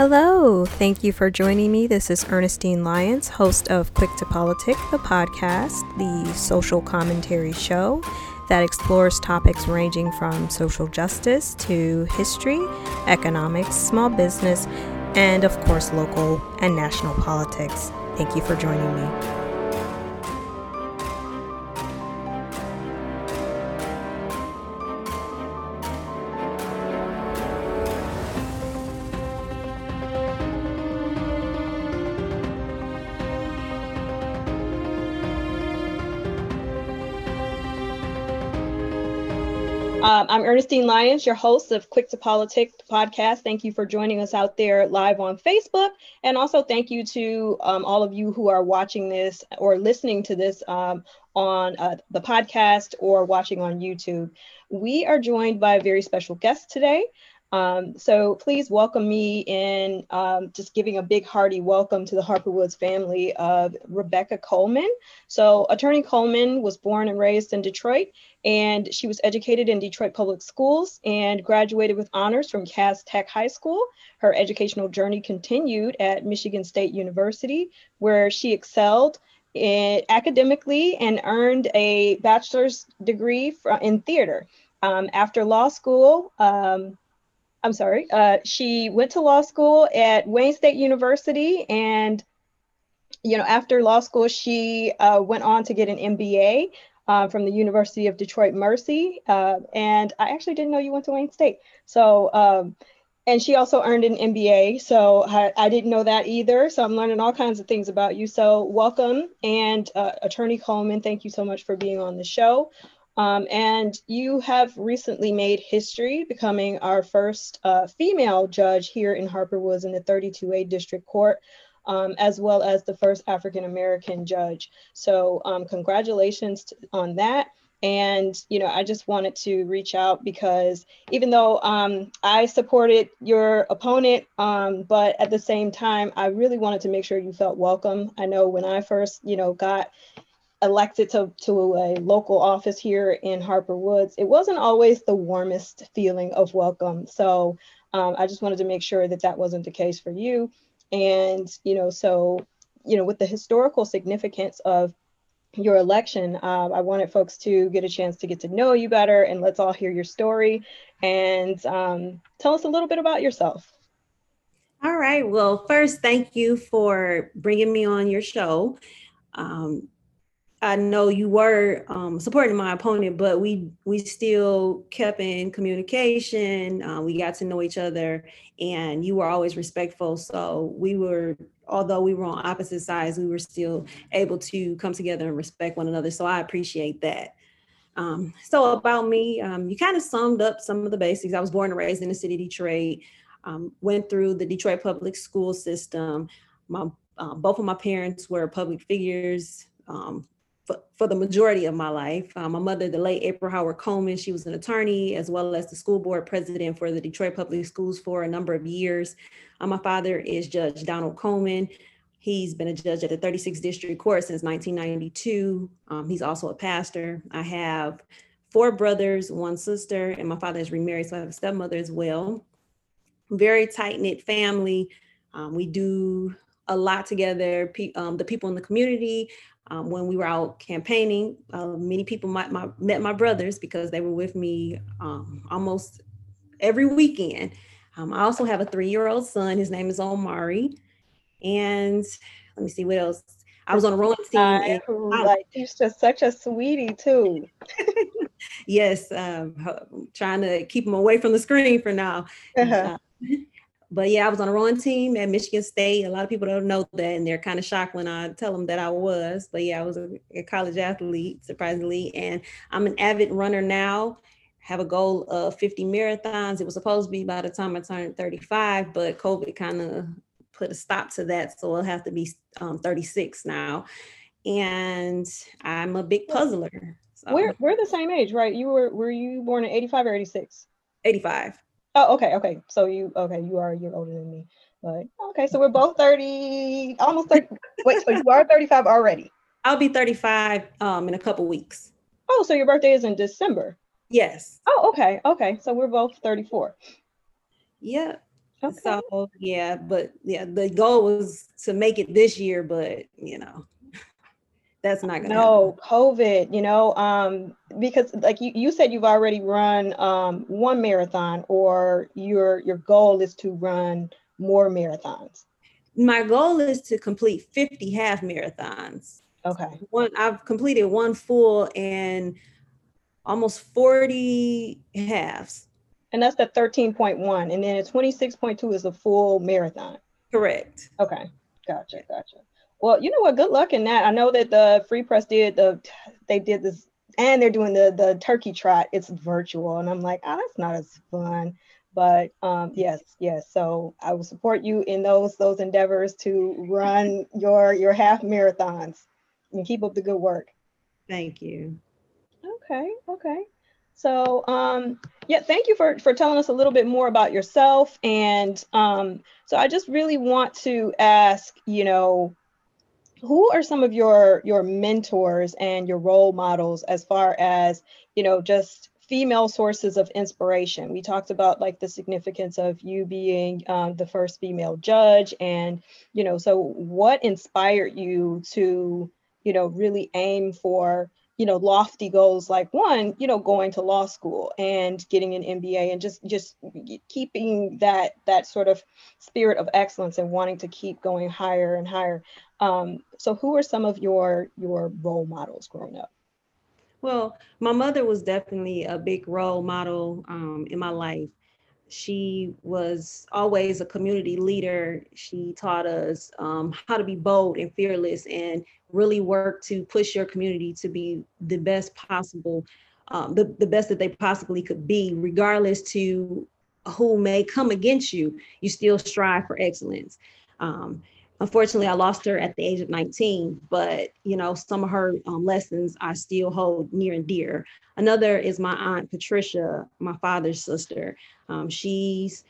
Hello, thank you for joining me. This is Ernestine Lyons, host of Quick to Politic, the podcast, the social commentary show that explores topics ranging from social justice to history, economics, small business, and of course, local and national politics. Thank you for joining me. I'm Ernestine Lyons, your host of Quick to Politic podcast. Thank you for joining us out there live on Facebook. And also thank you to um, all of you who are watching this or listening to this um, on uh, the podcast or watching on YouTube. We are joined by a very special guest today. Um, so please welcome me in um, just giving a big hearty welcome to the Harper Woods family of Rebecca Coleman. So Attorney Coleman was born and raised in Detroit and she was educated in Detroit Public Schools and graduated with honors from Cass Tech High School. Her educational journey continued at Michigan State University where she excelled in, academically and earned a bachelor's degree in theater. Um, after law school, um, I'm sorry. Uh, she went to law school at Wayne State University, and you know, after law school, she uh, went on to get an MBA uh, from the University of Detroit Mercy. Uh, and I actually didn't know you went to Wayne State. So, um, and she also earned an MBA. So I, I, didn't know that either. So I'm learning all kinds of things about you. So welcome, and uh, Attorney Coleman, thank you so much for being on the show. Um, and you have recently made history, becoming our first uh, female judge here in Harper Woods in the 32A District Court, um, as well as the first African American judge. So, um, congratulations on that. And, you know, I just wanted to reach out because even though um, I supported your opponent, um, but at the same time, I really wanted to make sure you felt welcome. I know when I first, you know, got elected to, to a local office here in Harper Woods, it wasn't always the warmest feeling of welcome. So um, I just wanted to make sure that that wasn't the case for you. And, you know, so, you know, with the historical significance of your election, uh, I wanted folks to get a chance to get to know you better and let's all hear your story and um, tell us a little bit about yourself. All right. Well, first, thank you for bringing me on your show. Um, I know you were um, supporting my opponent, but we we still kept in communication. Uh, we got to know each other, and you were always respectful. So we were, although we were on opposite sides, we were still able to come together and respect one another. So I appreciate that. Um, so about me, um, you kind of summed up some of the basics. I was born and raised in the city of Detroit. Um, went through the Detroit public school system. My uh, both of my parents were public figures. Um, for, for the majority of my life. Uh, my mother, the late April Howard Coleman, she was an attorney as well as the school board president for the Detroit Public Schools for a number of years. Uh, my father is Judge Donald Coleman. He's been a judge at the 36th District Court since 1992. Um, he's also a pastor. I have four brothers, one sister, and my father is remarried, so I have a stepmother as well. Very tight knit family. Um, we do a lot together. Pe- um, the people in the community um, when we were out campaigning, uh, many people might, my, met my brothers because they were with me um, almost every weekend. Um, I also have a three-year-old son. His name is Omari, and let me see what else. I was on a rowing team. And, like he's just such a sweetie too. yes, um, trying to keep him away from the screen for now. Uh-huh. Uh, but yeah, I was on a rowing team at Michigan State. A lot of people don't know that, and they're kind of shocked when I tell them that I was. But yeah, I was a, a college athlete, surprisingly, and I'm an avid runner now. Have a goal of 50 marathons. It was supposed to be by the time I turned 35, but COVID kind of put a stop to that, so it'll have to be um, 36 now. And I'm a big puzzler. So. We're we're the same age, right? You were were you born in 85 or 86? 85. Oh, okay, okay. So you okay, you are a year older than me. But okay, so we're both 30, almost 30. wait, so you are 35 already. I'll be 35 um in a couple weeks. Oh, so your birthday is in December. Yes. Oh, okay, okay. So we're both 34. Yeah. Okay. So yeah, but yeah, the goal was to make it this year, but you know, that's not gonna no happen. COVID, you know, um, because like you, you said you've already run um one marathon or your your goal is to run more marathons. My goal is to complete 50 half marathons. Okay. One I've completed one full and almost 40 halves. And that's the 13.1. And then a 26.2 is a full marathon. Correct. Okay. Gotcha. Gotcha. Well, you know what? Good luck in that. I know that the Free Press did the they did this and they're doing the the turkey trot. It's virtual. And I'm like, oh, that's not as fun. But um, yes, yes. So I will support you in those those endeavors to run your your half marathons and keep up the good work. Thank you. Okay, okay. So um, yeah, thank you for for telling us a little bit more about yourself. And um, so I just really want to ask, you know, who are some of your your mentors and your role models as far as you know just female sources of inspiration? We talked about like the significance of you being um, the first female judge and you know so what inspired you to you know really aim for you know lofty goals like one you know going to law school and getting an mba and just just keeping that that sort of spirit of excellence and wanting to keep going higher and higher. Um, so who are some of your your role models growing up? Well my mother was definitely a big role model um, in my life she was always a community leader. She taught us um, how to be bold and fearless and really work to push your community to be the best possible, um, the, the best that they possibly could be, regardless to who may come against you, you still strive for excellence. Um, unfortunately, I lost her at the age of 19, but you know, some of her um, lessons I still hold near and dear. Another is my aunt Patricia, my father's sister. Um, she's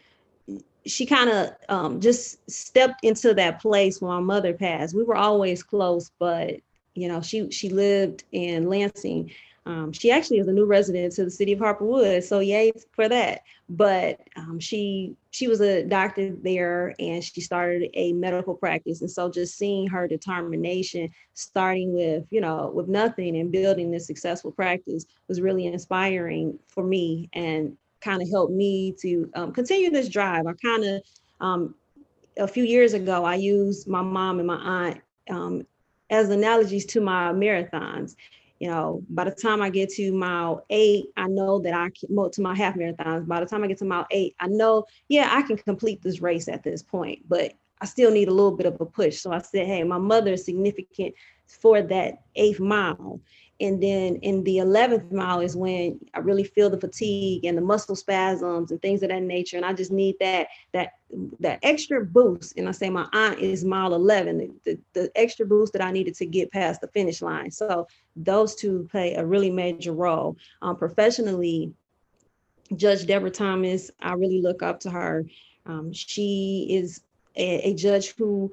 she kind of um, just stepped into that place when my mother passed. We were always close, but you know, she she lived in Lansing. Um, she actually is a new resident to the city of Harper Woods, so yay for that. But um, she she was a doctor there, and she started a medical practice. And so, just seeing her determination, starting with you know with nothing and building this successful practice, was really inspiring for me. And kind of helped me to um, continue this drive. I kind of, um, a few years ago, I used my mom and my aunt um, as analogies to my marathons. You know, by the time I get to mile eight, I know that I can, to my half marathons, by the time I get to mile eight, I know, yeah, I can complete this race at this point, but I still need a little bit of a push. So I said, hey, my mother is significant for that eighth mile and then in the 11th mile is when i really feel the fatigue and the muscle spasms and things of that nature. And i just need that that that extra boost. And i say my aunt is mile 11 the, the, the extra boost that i needed to get past the finish line. So those two play a really major role. Um, professionally judge deborah thomas i really look up to her. Um, she is a, a judge who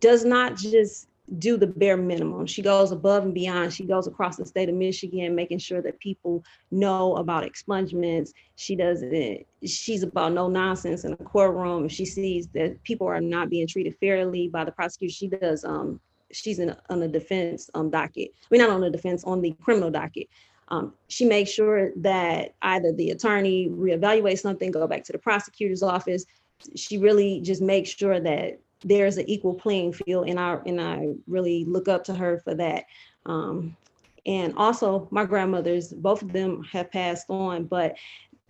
does not just do the bare minimum. She goes above and beyond. She goes across the state of Michigan, making sure that people know about expungements. She does it. She's about no nonsense in the courtroom. If she sees that people are not being treated fairly by the prosecutor, she does. Um, she's in on the defense um docket. I mean, not on the defense, on the criminal docket. Um, she makes sure that either the attorney reevaluates something, go back to the prosecutor's office. She really just makes sure that there's an equal playing field and I and I really look up to her for that. Um, and also my grandmothers, both of them have passed on, but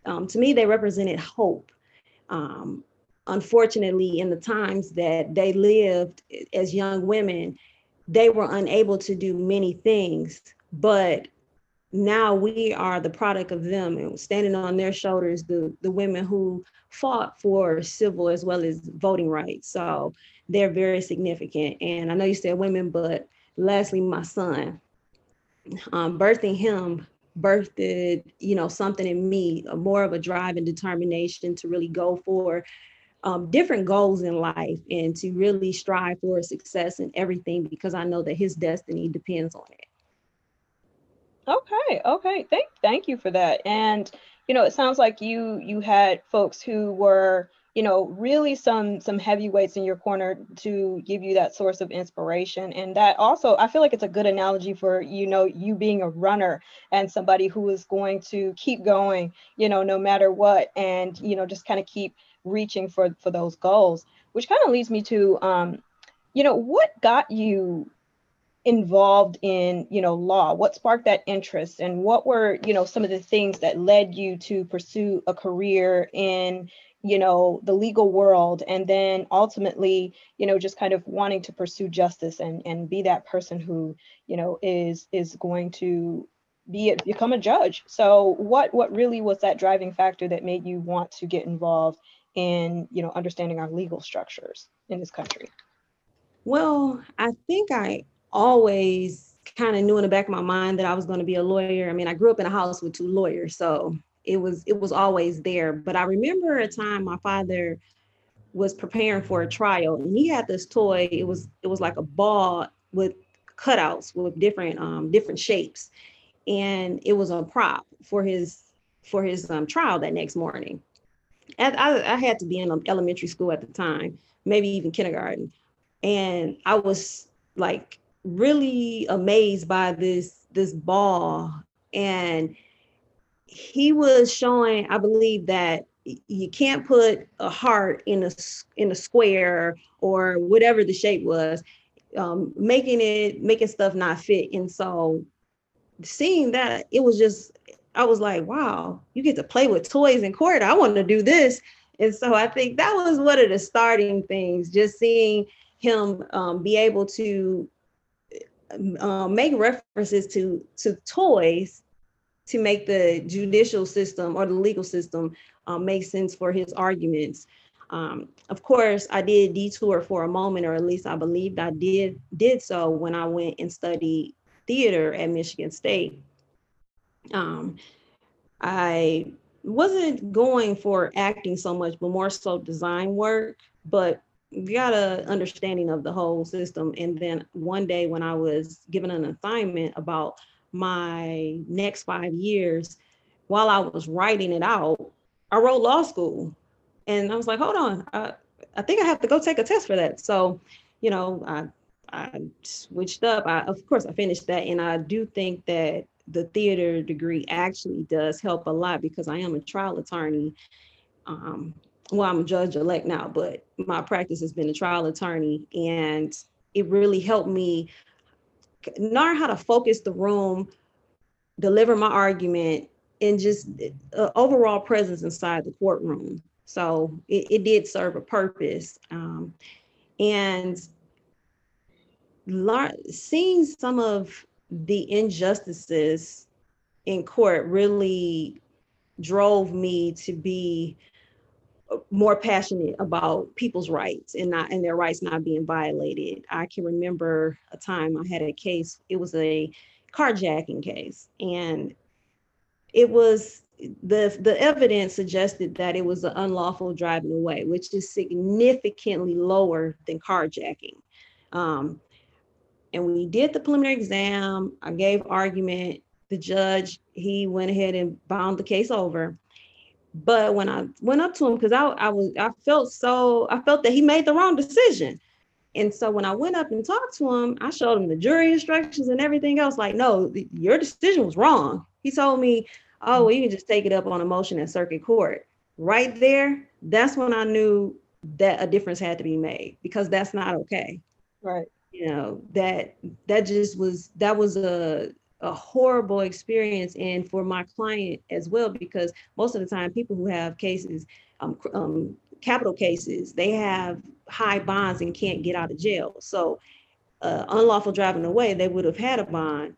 um, to me they represented hope. Um, unfortunately, in the times that they lived as young women, they were unable to do many things, but now we are the product of them and standing on their shoulders, the, the women who fought for civil as well as voting rights. So they're very significant. And I know you said women, but lastly, my son, um, birthing him birthed, you know, something in me, more of a drive and determination to really go for um, different goals in life and to really strive for success in everything because I know that his destiny depends on it. Okay, okay. Thank thank you for that. And you know, it sounds like you you had folks who were you know, really some some heavyweights in your corner to give you that source of inspiration. And that also, I feel like it's a good analogy for, you know, you being a runner and somebody who is going to keep going, you know, no matter what, and, you know, just kind of keep reaching for for those goals, which kind of leads me to um, you know, what got you involved in you know law? What sparked that interest and what were you know some of the things that led you to pursue a career in you know the legal world and then ultimately you know just kind of wanting to pursue justice and and be that person who you know is is going to be become a judge? So what what really was that driving factor that made you want to get involved in you know understanding our legal structures in this country? Well i think i always kind of knew in the back of my mind that i was going to be a lawyer i mean i grew up in a house with two lawyers so it was it was always there. But I remember a time my father was preparing for a trial and he had this toy. It was it was like a ball with cutouts with different um different shapes. And it was a prop for his for his um, trial that next morning. And I, I had to be in elementary school at the time, maybe even kindergarten. And I was like really amazed by this this ball and he was showing, I believe, that you can't put a heart in a in a square or whatever the shape was, um, making it making stuff not fit. And so, seeing that, it was just I was like, wow, you get to play with toys in court. I want to do this. And so I think that was one of the starting things, just seeing him um, be able to uh, make references to to toys to make the judicial system or the legal system um, make sense for his arguments. Um, of course, I did detour for a moment, or at least I believed I did did so when I went and studied theater at Michigan State. Um, I wasn't going for acting so much, but more so design work. But got a understanding of the whole system. And then one day when I was given an assignment about my next five years, while I was writing it out, I wrote law school. And I was like, hold on, I, I think I have to go take a test for that. So, you know, I, I switched up. I, of course, I finished that. And I do think that the theater degree actually does help a lot because I am a trial attorney. Um, well, I'm a judge elect now, but my practice has been a trial attorney. And it really helped me learn how to focus the room, deliver my argument, and just uh, overall presence inside the courtroom. So it, it did serve a purpose. Um, and learn, seeing some of the injustices in court really drove me to be more passionate about people's rights and not and their rights not being violated. I can remember a time I had a case, it was a carjacking case and it was the the evidence suggested that it was an unlawful driving away, which is significantly lower than carjacking. Um, and we did the preliminary exam. I gave argument. The judge he went ahead and bound the case over. But when I went up to him, because I, I was I felt so I felt that he made the wrong decision. And so when I went up and talked to him, I showed him the jury instructions and everything else. Like, no, your decision was wrong. He told me, oh, well, you can just take it up on a motion at circuit court. Right there, that's when I knew that a difference had to be made because that's not okay. Right. You know, that that just was that was a a horrible experience and for my client as well because most of the time people who have cases um, um, capital cases they have high bonds and can't get out of jail. So uh, unlawful driving away they would have had a bond.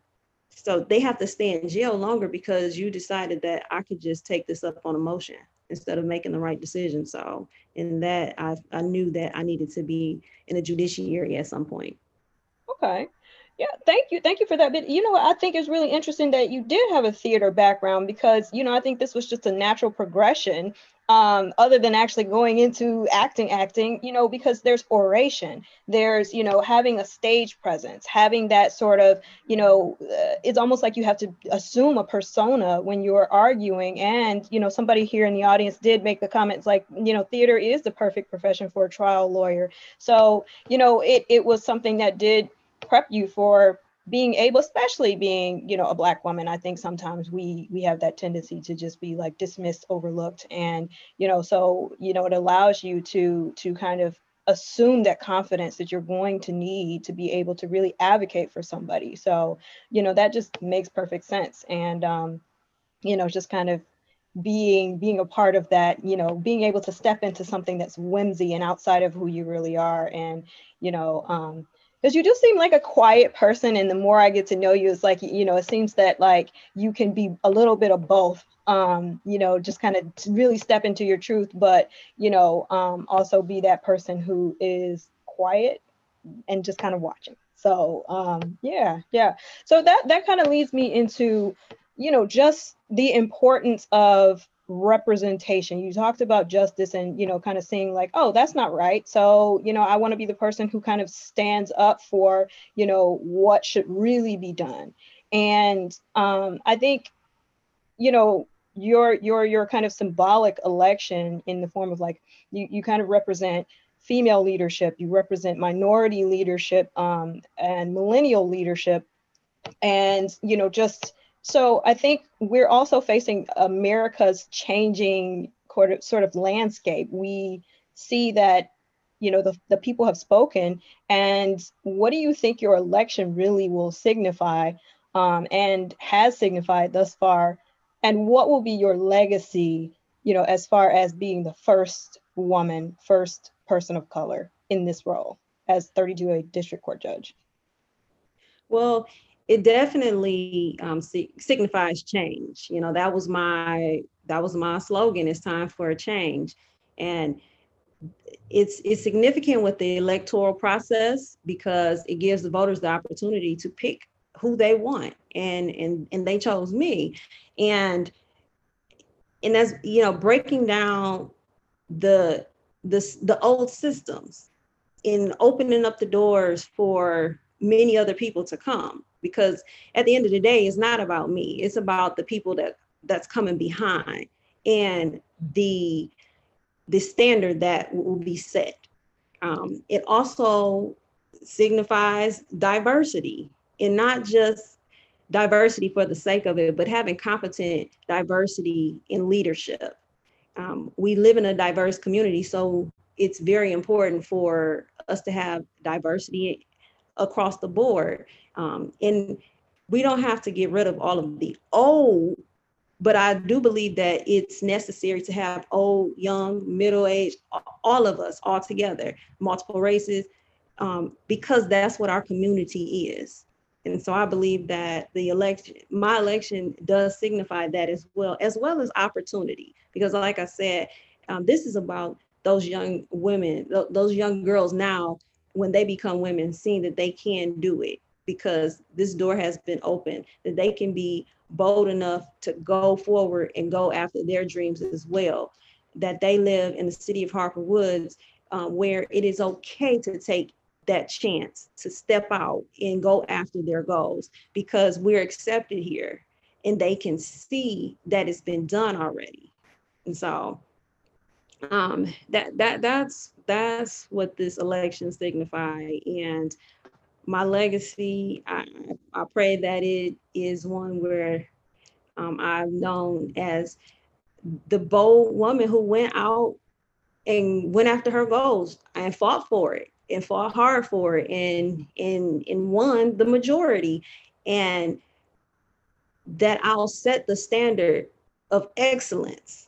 So they have to stay in jail longer because you decided that i could just take this up on a motion instead of making the right decision. So in that i, I knew that i needed to be in the judiciary at some point. Okay yeah, thank you. Thank you for that bit. You know what? I think it's really interesting that you did have a theater background because, you know, I think this was just a natural progression um, other than actually going into acting, acting, you know, because there's oration, there's, you know, having a stage presence, having that sort of, you know, uh, it's almost like you have to assume a persona when you're arguing. And, you know, somebody here in the audience did make the comments like, you know, theater is the perfect profession for a trial lawyer. So, you know, it, it was something that did prep you for being able especially being you know a black woman i think sometimes we we have that tendency to just be like dismissed overlooked and you know so you know it allows you to to kind of assume that confidence that you're going to need to be able to really advocate for somebody. So you know that just makes perfect sense and um you know just kind of being being a part of that you know being able to step into something that's whimsy and outside of who you really are and you know um because you just seem like a quiet person and the more i get to know you it's like you know it seems that like you can be a little bit of both um you know just kind of really step into your truth but you know um also be that person who is quiet and just kind of watching. So um yeah yeah. So that that kind of leads me into you know just the importance of representation. You talked about justice and you know kind of seeing like oh that's not right. So you know i want to be the person who kind of stands up for you know what should really be done. And um i think you know your your your kind of symbolic election in the form of like you you kind of represent female leadership you represent minority leadership um and millennial leadership. And you know just so I think we're also facing America's changing sort of landscape. We see that, you know, the, the people have spoken. And what do you think your election really will signify um, and has signified thus far? And what will be your legacy, you know, as far as being the first woman, first person of color in this role as 32A district court judge? Well, it definitely um, signifies change. You know, that was my that was my slogan. It's time for a change, and it's it's significant with the electoral process because it gives the voters the opportunity to pick who they want, and and and they chose me, and and that's you know, breaking down the the the old systems in opening up the doors for many other people to come because at the end of the day it's not about me. It's about the people that that's coming behind and the the standard that will be set. Um, it also signifies diversity and not just diversity for the sake of it but having competent diversity in leadership. Um, we live in a diverse community so it's very important for us to have diversity across the board. Um, and we don't have to get rid of all of the old, but I do believe that it's necessary to have old, young, middle aged, all of us all together, multiple races, um, because that's what our community is. And so I believe that the election, my election does signify that as well, as well as opportunity. Because like I said, um, this is about those young women, th- those young girls now when they become women, seeing that they can do it because this door has been opened, that they can be bold enough to go forward and go after their dreams as well. That they live in the city of Harper Woods, um, where it is okay to take that chance to step out and go after their goals because we're accepted here and they can see that it's been done already. And so um, that that that's that's what this election signify. And my legacy, I, I pray that it is one where um, I'm known as the bold woman who went out and went after her goals and fought for it and fought hard for it and and and won the majority and that I'll set the standard of excellence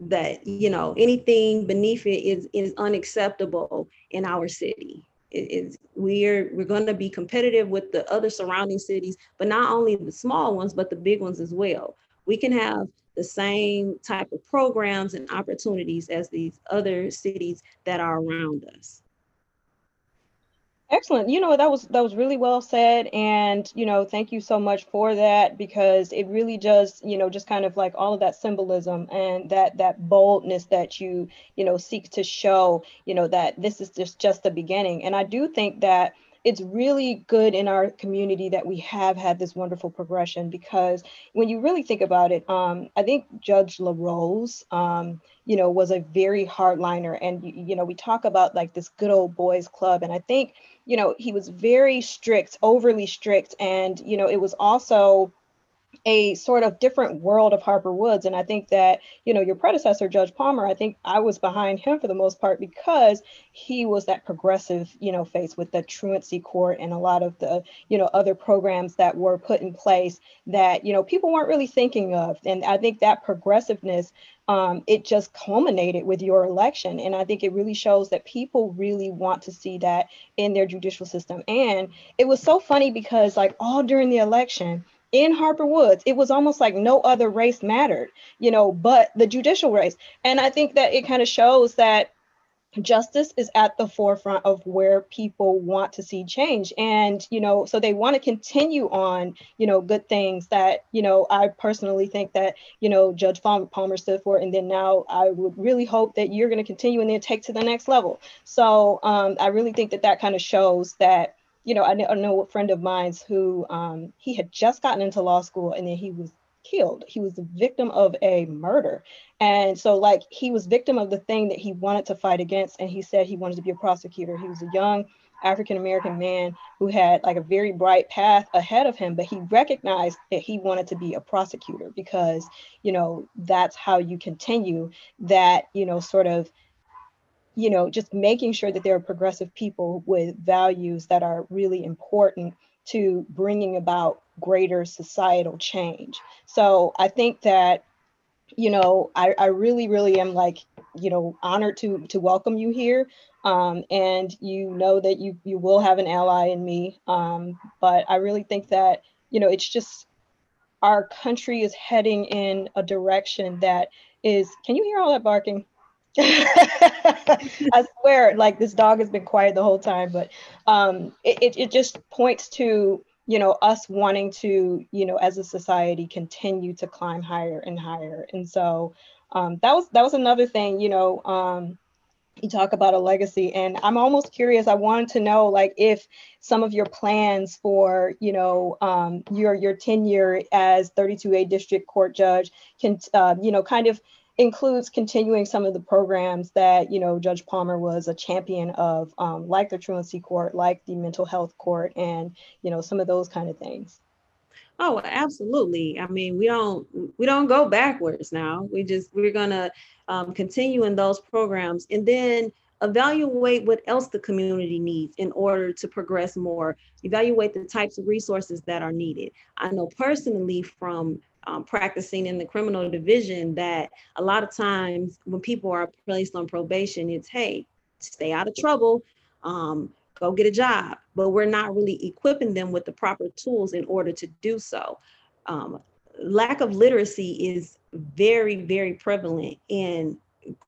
that you know anything beneath it is is unacceptable in our city. It is we're we're going to be competitive with the other surrounding cities but not only the small ones but the big ones as well. We can have the same type of programs and opportunities as these other cities that are around us Excellent. You know, that was that was really well said and, you know, thank you so much for that because it really does, you know, just kind of like all of that symbolism and that that boldness that you, you know, seek to show, you know, that this is just just the beginning. And I do think that it's really good in our community that we have had this wonderful progression because when you really think about it, um, I think Judge LaRose, um, you know, was a very hardliner. And, you know, we talk about like this good old boys club. And I think, you know, he was very strict, overly strict. And, you know, it was also, a sort of different world of Harper Woods. And I think that, you know, your predecessor, Judge Palmer, I think I was behind him for the most part because he was that progressive, you know, face with the truancy court and a lot of the, you know, other programs that were put in place that, you know, people weren't really thinking of. And I think that progressiveness um, it just culminated with your election. And I think it really shows that people really want to see that in their judicial system. And it was so funny because, like, all during the election, in Harper Woods, it was almost like no other race mattered, you know, but the judicial race. And I think that it kind of shows that justice is at the forefront of where people want to see change. And you know so they want to continue on you know good things that you know i personally think that you know judge palmer stood for. And then now i would really hope that you're going to continue and then take to the next level. So um, i really think that that kind of shows that you know, I know, a friend of mine's who um, he had just gotten into law school and then he was killed. He was the victim of a murder. And so, like, he was victim of the thing that he wanted to fight against. And he said he wanted to be a prosecutor. He was a young African American man who had like a very bright path ahead of him, but he recognized that he wanted to be a prosecutor because, you know, that's how you continue that, you know, sort of you know, just making sure that there are progressive people with values that are really important to bringing about greater societal change. So I think that, you know, I, I really, really am like, you know, honored to to welcome you here. Um, and you know that you you will have an ally in me. Um, but I really think that, you know, it's just our country is heading in a direction that is, can you hear all that barking? I swear, like this dog has been quiet the whole time, but um, it, it, it just points to you know us wanting to you know as a society continue to climb higher and higher, and so um, that was that was another thing. You know, um, you talk about a legacy, and I'm almost curious. I wanted to know like if some of your plans for you know um, your your tenure as 32A district court judge can uh, you know kind of includes continuing some of the programs that you know Judge Palmer was a champion of, um, like the truancy court, like the mental health court, and you know some of those kind of things. Oh, absolutely. I mean, we don't we don't go backwards now. We just we're gonna um, continue in those programs, and then evaluate what else the community needs in order to progress more. Evaluate the types of resources that are needed. I know personally from um, practicing in the criminal division that a lot of times when people are placed on probation, it's hey, stay out of trouble, um, go get a job. But we're not really equipping them with the proper tools in order to do so. Um, lack of literacy is very, very prevalent in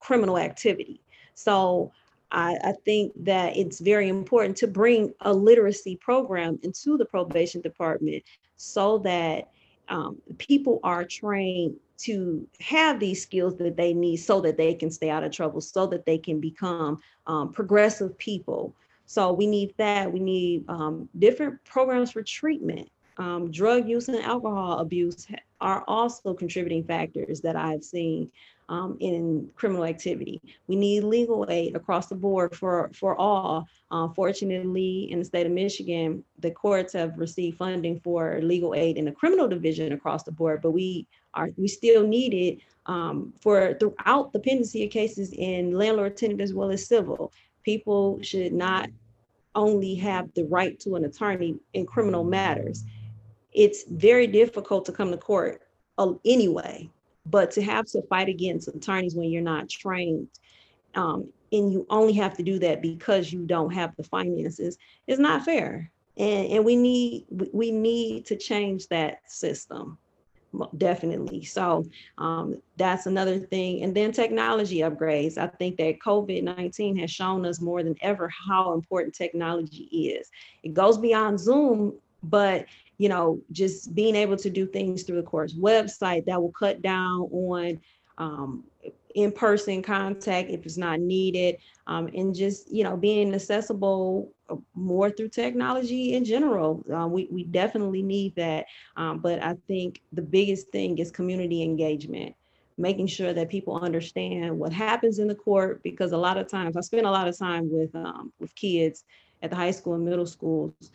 criminal activity. So I, I, think that it's very important to bring a literacy program into the probation department so that um, people are trained to have these skills that they need so that they can stay out of trouble, so that they can become um, progressive people. So we need that. We need um, different programs for treatment. Um, drug use and alcohol abuse are also contributing factors that I've seen um, in criminal activity. We need legal aid across the board for, for all. Uh, fortunately, in the state of Michigan, the courts have received funding for legal aid in the criminal division across the board, but we are we still need it um, for throughout the pendency of cases in landlord tenant as well as civil. People should not only have the right to an attorney in criminal matters. It's very difficult to come to court uh, anyway but to have to fight against attorneys when you're not trained, um, and you only have to do that because you don't have the finances is not fair. And, and we need we need to change that system. definitely. So um, that's another thing. And then technology upgrades. I think that COVID 19 has shown us more than ever how important technology is. It goes beyond Zoom, but you know, just being able to do things through the course website that will cut down on um, in-person contact if it's not needed um, and just you know being accessible uh, more through technology in general. Uh, we, we definitely need that um, but i think the biggest thing is community engagement making sure that people understand what happens in the court because a lot of times i spend a lot of time with um, with kids at the high school and middle schools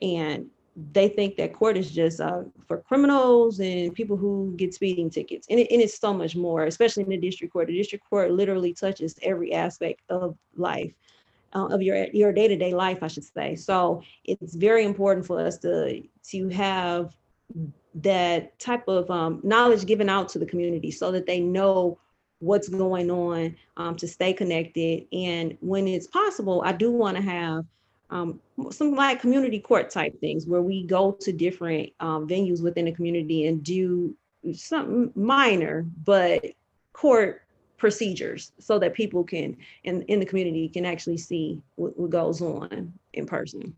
and they think that court is just uh, for criminals and people who get speeding tickets. And, it, and it's so much more, especially in the district court. The district court literally touches every aspect of life, uh, of your your day to day life, I should say. So it's very important for us to to have that type of um, knowledge given out to the community so that they know what's going on um, to stay connected. And when it's possible, I do want to have um, some like community court type things where we go to different um, venues within the community and do something minor but court procedures so that people can in, in the community can actually see what, what goes on in person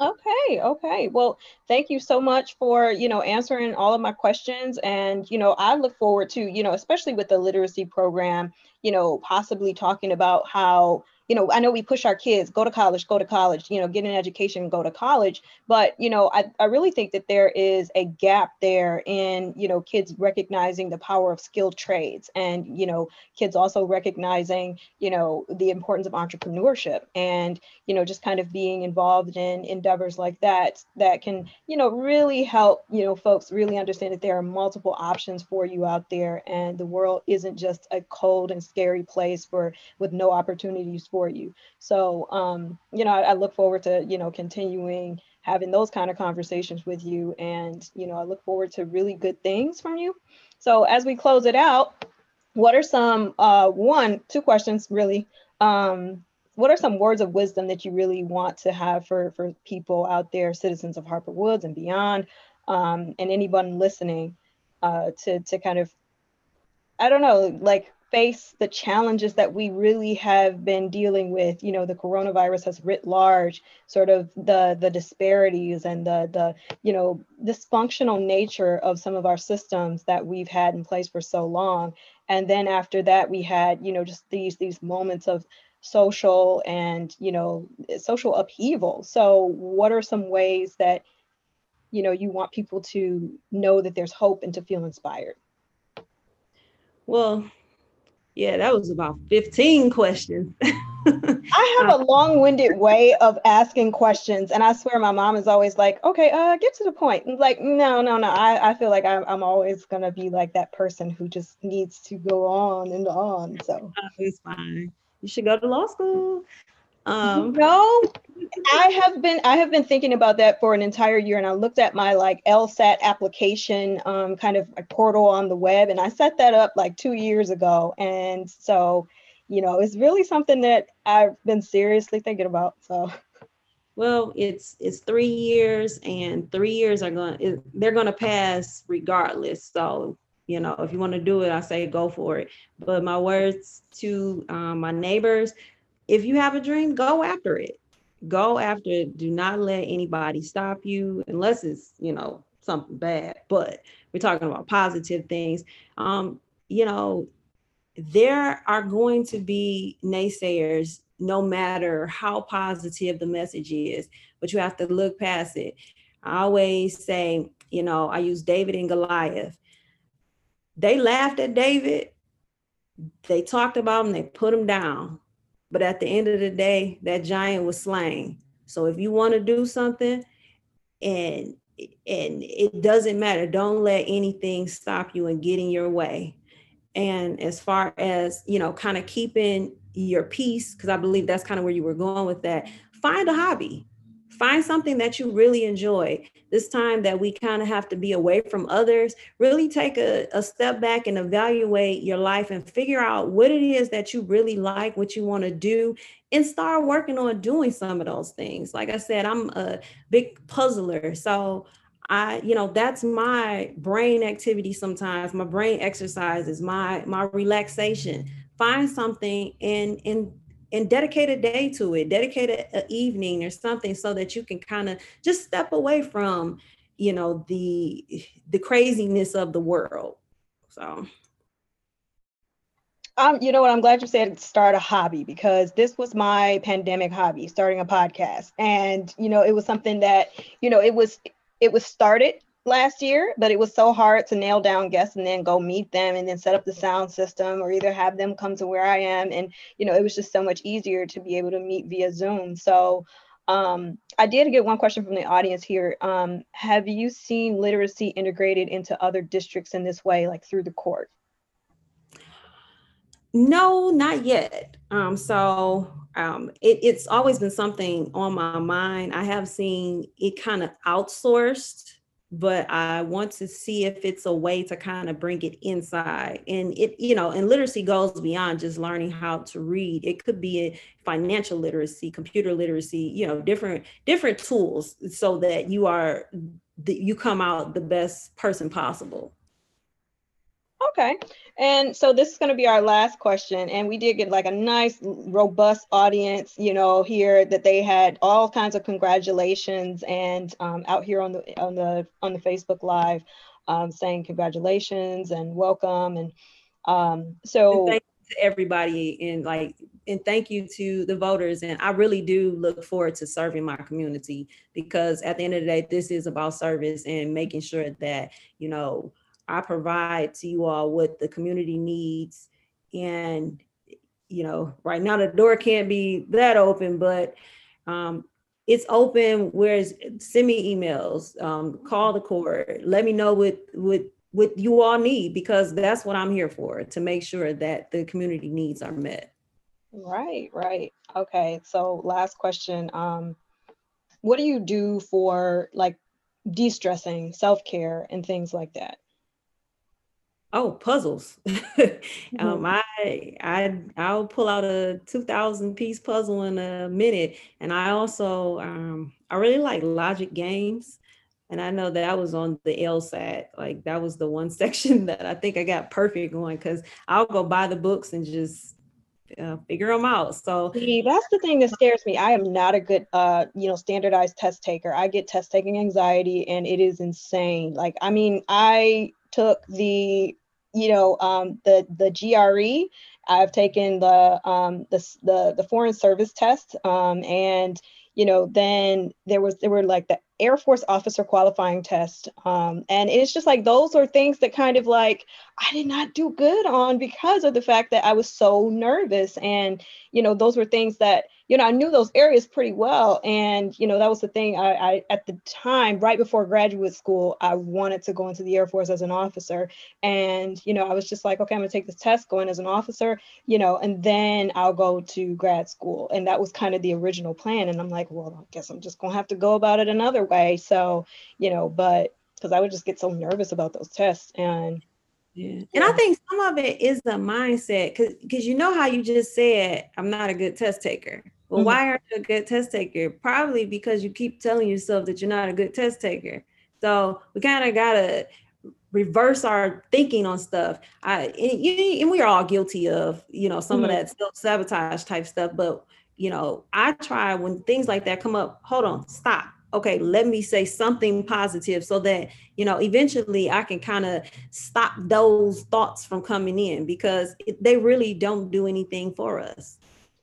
Okay, okay. Well, thank you so much for, you know, answering all of my questions. And, you know, I look forward to, you know, especially with the literacy program, you know, possibly talking about how, you know, I know we push our kids, go to college, go to college, you know, get an education, go to college. But, you know, I, I really think that there is a gap there in, you know, kids recognizing the power of skilled trades and, you know, kids also recognizing, you know, the importance of entrepreneurship and, you know, just kind of being involved in endeavors like that, that can, you know, really help, you know, folks really understand that there are multiple options for you out there and the world isn't just a cold and scary place for with no opportunities for for you. So, um, you know, I, I look forward to, you know, continuing having those kind of conversations with you. And, you know, I look forward to really good things from you. So as we close it out, what are some, uh, one, two questions really. Um, what are some words of wisdom that you really want to have for, for people out there, citizens of Harper Woods and beyond, um, and anyone listening uh, to, to kind of, I don't know, like face the challenges that we really have been dealing with. You know the coronavirus has writ large sort of the the disparities and the the you know dysfunctional nature of some of our systems that we've had in place for so long. And then after that we had you know just these these moments of social and you know social upheaval. So what are some ways that you know you want people to know that there's hope and to feel inspired? Well yeah, that was about 15 questions. I have a long-winded way of asking questions, and I swear my mom is always like, "Okay, uh, get to the point." And like, no, no, no. I, I feel like I'm, I'm always gonna be like that person who just needs to go on and on. So it's fine. You should go to law school. Um, no, I have been I have been thinking about that for an entire year, and I looked at my like LSAT application um, kind of portal on the web, and I set that up like two years ago, and so you know it's really something that I've been seriously thinking about. So. Well, it's it's three years, and three years are going they're going to pass regardless. So you know, if you want to do it, I say go for it. But my words to um, my neighbors, if you have a dream, go after it. Go after it. Do not let anybody stop you unless it's, you know, something bad. But we're talking about positive things. Um, you know, there are going to be naysayers no matter how positive the message is, but you have to look past it. I always say, you know, I use David and Goliath. They laughed at David, they talked about him, they put him down. But at the end of the day, that giant was slain. So if you want to do something and and it doesn't matter, don't let anything stop you and get in your way. And as far as, you know, kind of keeping your peace, because I believe that's kind of where you were going with that, find a hobby find something that you really enjoy this time that we kind of have to be away from others really take a, a step back and evaluate your life and figure out what it is that you really like what you want to do and start working on doing some of those things like i said i'm a big puzzler so I, you know, that's my brain activity sometimes. My brain exercises, my my relaxation. Find something and and and dedicate a day to it, dedicate an evening or something so that you can kind of just step away from, you know, the the craziness of the world. So um, you know what? I'm glad you said start a hobby because this was my pandemic hobby, starting a podcast. And, you know, it was something that, you know, it was it was started last year, but it was so hard to nail down guests and then go meet them and then set up the sound system or either have them come to where I am. And, you know, it was just so much easier to be able to meet via Zoom. So um, I did get one question from the audience here. Um, have you seen literacy integrated into other districts in this way, like through the court? No, not yet. Um, so um, it, it's always been something on my mind. I have seen it kind of outsourced, but I want to see if it's a way to kind of bring it inside. And it, you know, and literacy goes beyond just learning how to read. It could be a financial literacy, computer literacy, you know, different different tools so that you are you come out the best person possible. Okay. And so this is going to be our last question. And we did get like a nice, robust audience, you know, here that they had all kinds of congratulations and um, out here on the on the on the Facebook Live um, saying congratulations and welcome. And um, so and thank you to everybody and like and thank you to the voters. And I really do look forward to serving my community because at the end of the day, this is about service and making sure that, you know, I provide to you all what the community needs. And, you know, right now the door can't be that open, but um, it's open. Whereas send me emails, um, call the court, let me know what, what, what you all need, because that's what I'm here for, to make sure that the community needs are met. Right, right. Okay. So last question. Um, what do you do for like de-stressing, self-care and things like that? Oh, puzzles. mm-hmm. um, I I I'll pull out a two thousand piece puzzle in a minute, and I also um, I really like logic games, and I know that I was on the LSAT. Like that was the one section that I think I got perfect on because I'll go buy the books and just uh, figure them out. So See, that's the thing that scares me. I am not a good, uh, you know, standardized test taker. I get test taking anxiety, and it is insane. Like, I mean, I took the you know um, the the GRE. I've taken the um, the, the the foreign service test, um, and you know then there was there were like the Air Force officer qualifying test, um, and it's just like those are things that kind of like I did not do good on because of the fact that I was so nervous, and you know those were things that you know, I knew those areas pretty well. And, you know, that was the thing I, I, at the time, right before graduate school, I wanted to go into the Air Force as an officer. And, you know, I was just like, okay, I'm gonna take this test, going as an officer, you know, and then I'll go to grad school. And that was kind of the original plan. And I'm like, well, I guess I'm just gonna have to go about it another way. So, you know, but because I would just get so nervous about those tests. And yeah. And I think some of it is the mindset because because you know how you just said I'm not a good test taker. Well, mm-hmm. why aren't you a good test taker? Probably because you keep telling yourself that you're not a good test taker. So we kind of gotta reverse our thinking on stuff. I and, and we're all guilty of you know some mm-hmm. of that self sabotage type stuff. But you know, I try when things like that come up. Hold on, stop. Okay, let me say something positive so that you know eventually I can kind of stop those thoughts from coming in because they really don't do anything for us.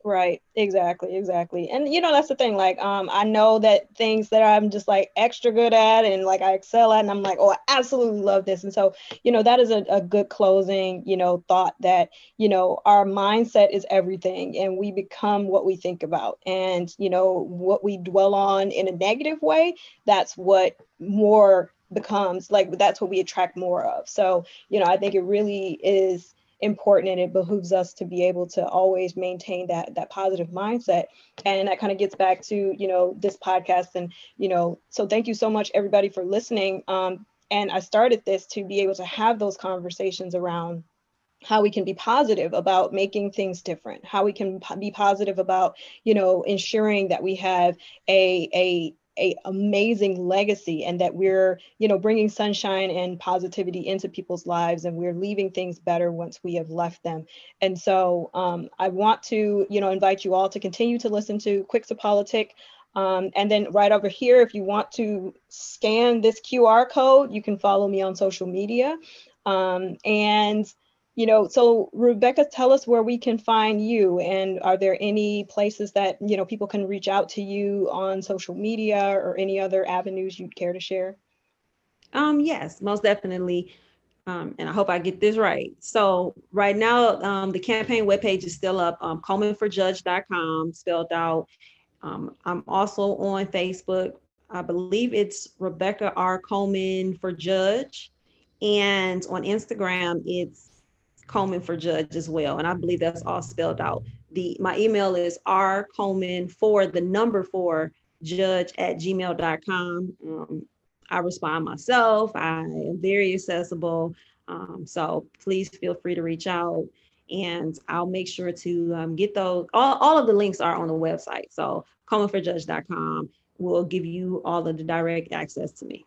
Right. Exactly. Exactly. And you know, that's the thing. Like, um, I know that things that I'm just like extra good at and like I excel at, and I'm like, oh, I absolutely love this. And so, you know, that is a, a good closing, you know, thought that, you know, our mindset is everything and we become what we think about. And, you know, what we dwell on in a negative way, that's what more becomes like that's what we attract more of. So, you know, I think it really is important and it behooves us to be able to always maintain that that positive mindset. And that kind of gets back to you know this podcast and you know so thank you so much everybody for listening. Um, and i started this to be able to have those conversations around how we can be positive about making things different how we can be positive about you know ensuring that we have a a a amazing legacy and that we're you know bringing sunshine and positivity into people's lives and we're leaving things better once we have left them. And so um, i want to you know invite you all to continue to listen to quick to politic. Um, and then right over here if you want to scan this qr code you can follow me on social media. Um, and you know so rebecca tell us where we can find you and are there any places that you know people can reach out to you on social media or any other avenues you'd care to share um yes most definitely um, and I hope I get this right. So right now, um, the campaign webpage is still up, um, colemanforjudge.com, spelled out. Um, I'm also on Facebook. I believe it's Rebecca R. Coleman for Judge. And on Instagram, it's Coleman for Judge as well. And I believe that's all spelled out. The my email is r Coleman for the number four judge at gmail.com. Um, I respond myself. I am very accessible. Um, so please feel free to reach out and I'll make sure to um, get those. All, all of the links are on the website. So colemanforjudge.com will give you all of the direct access to me.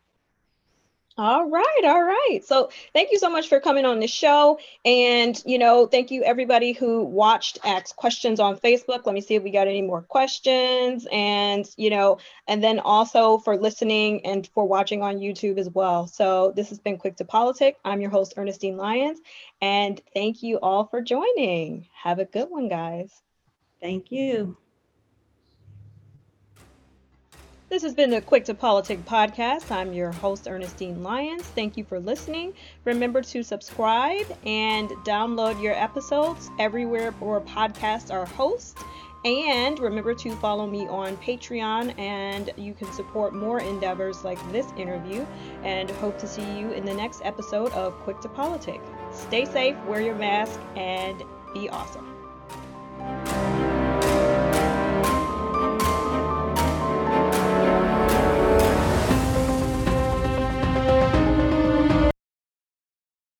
All right, all right. So thank you so much for coming on the show. And, you know, thank you everybody who watched Ask Questions on Facebook. Let me see if we got any more questions. And, you know, and then also for listening and for watching on YouTube as well. So this has been Quick to Politic. I'm your host, Ernestine Lyons. And thank you all for joining. Have a good one, guys. Thank you. This has been the Quick to Politic podcast. I'm your host, Ernestine Lyons. Thank you for listening. Remember to subscribe and download your episodes everywhere where podcasts are hosted. And remember to follow me on Patreon, and you can support more endeavors like this interview. And hope to see you in the next episode of Quick to Politic. Stay safe, wear your mask, and be awesome.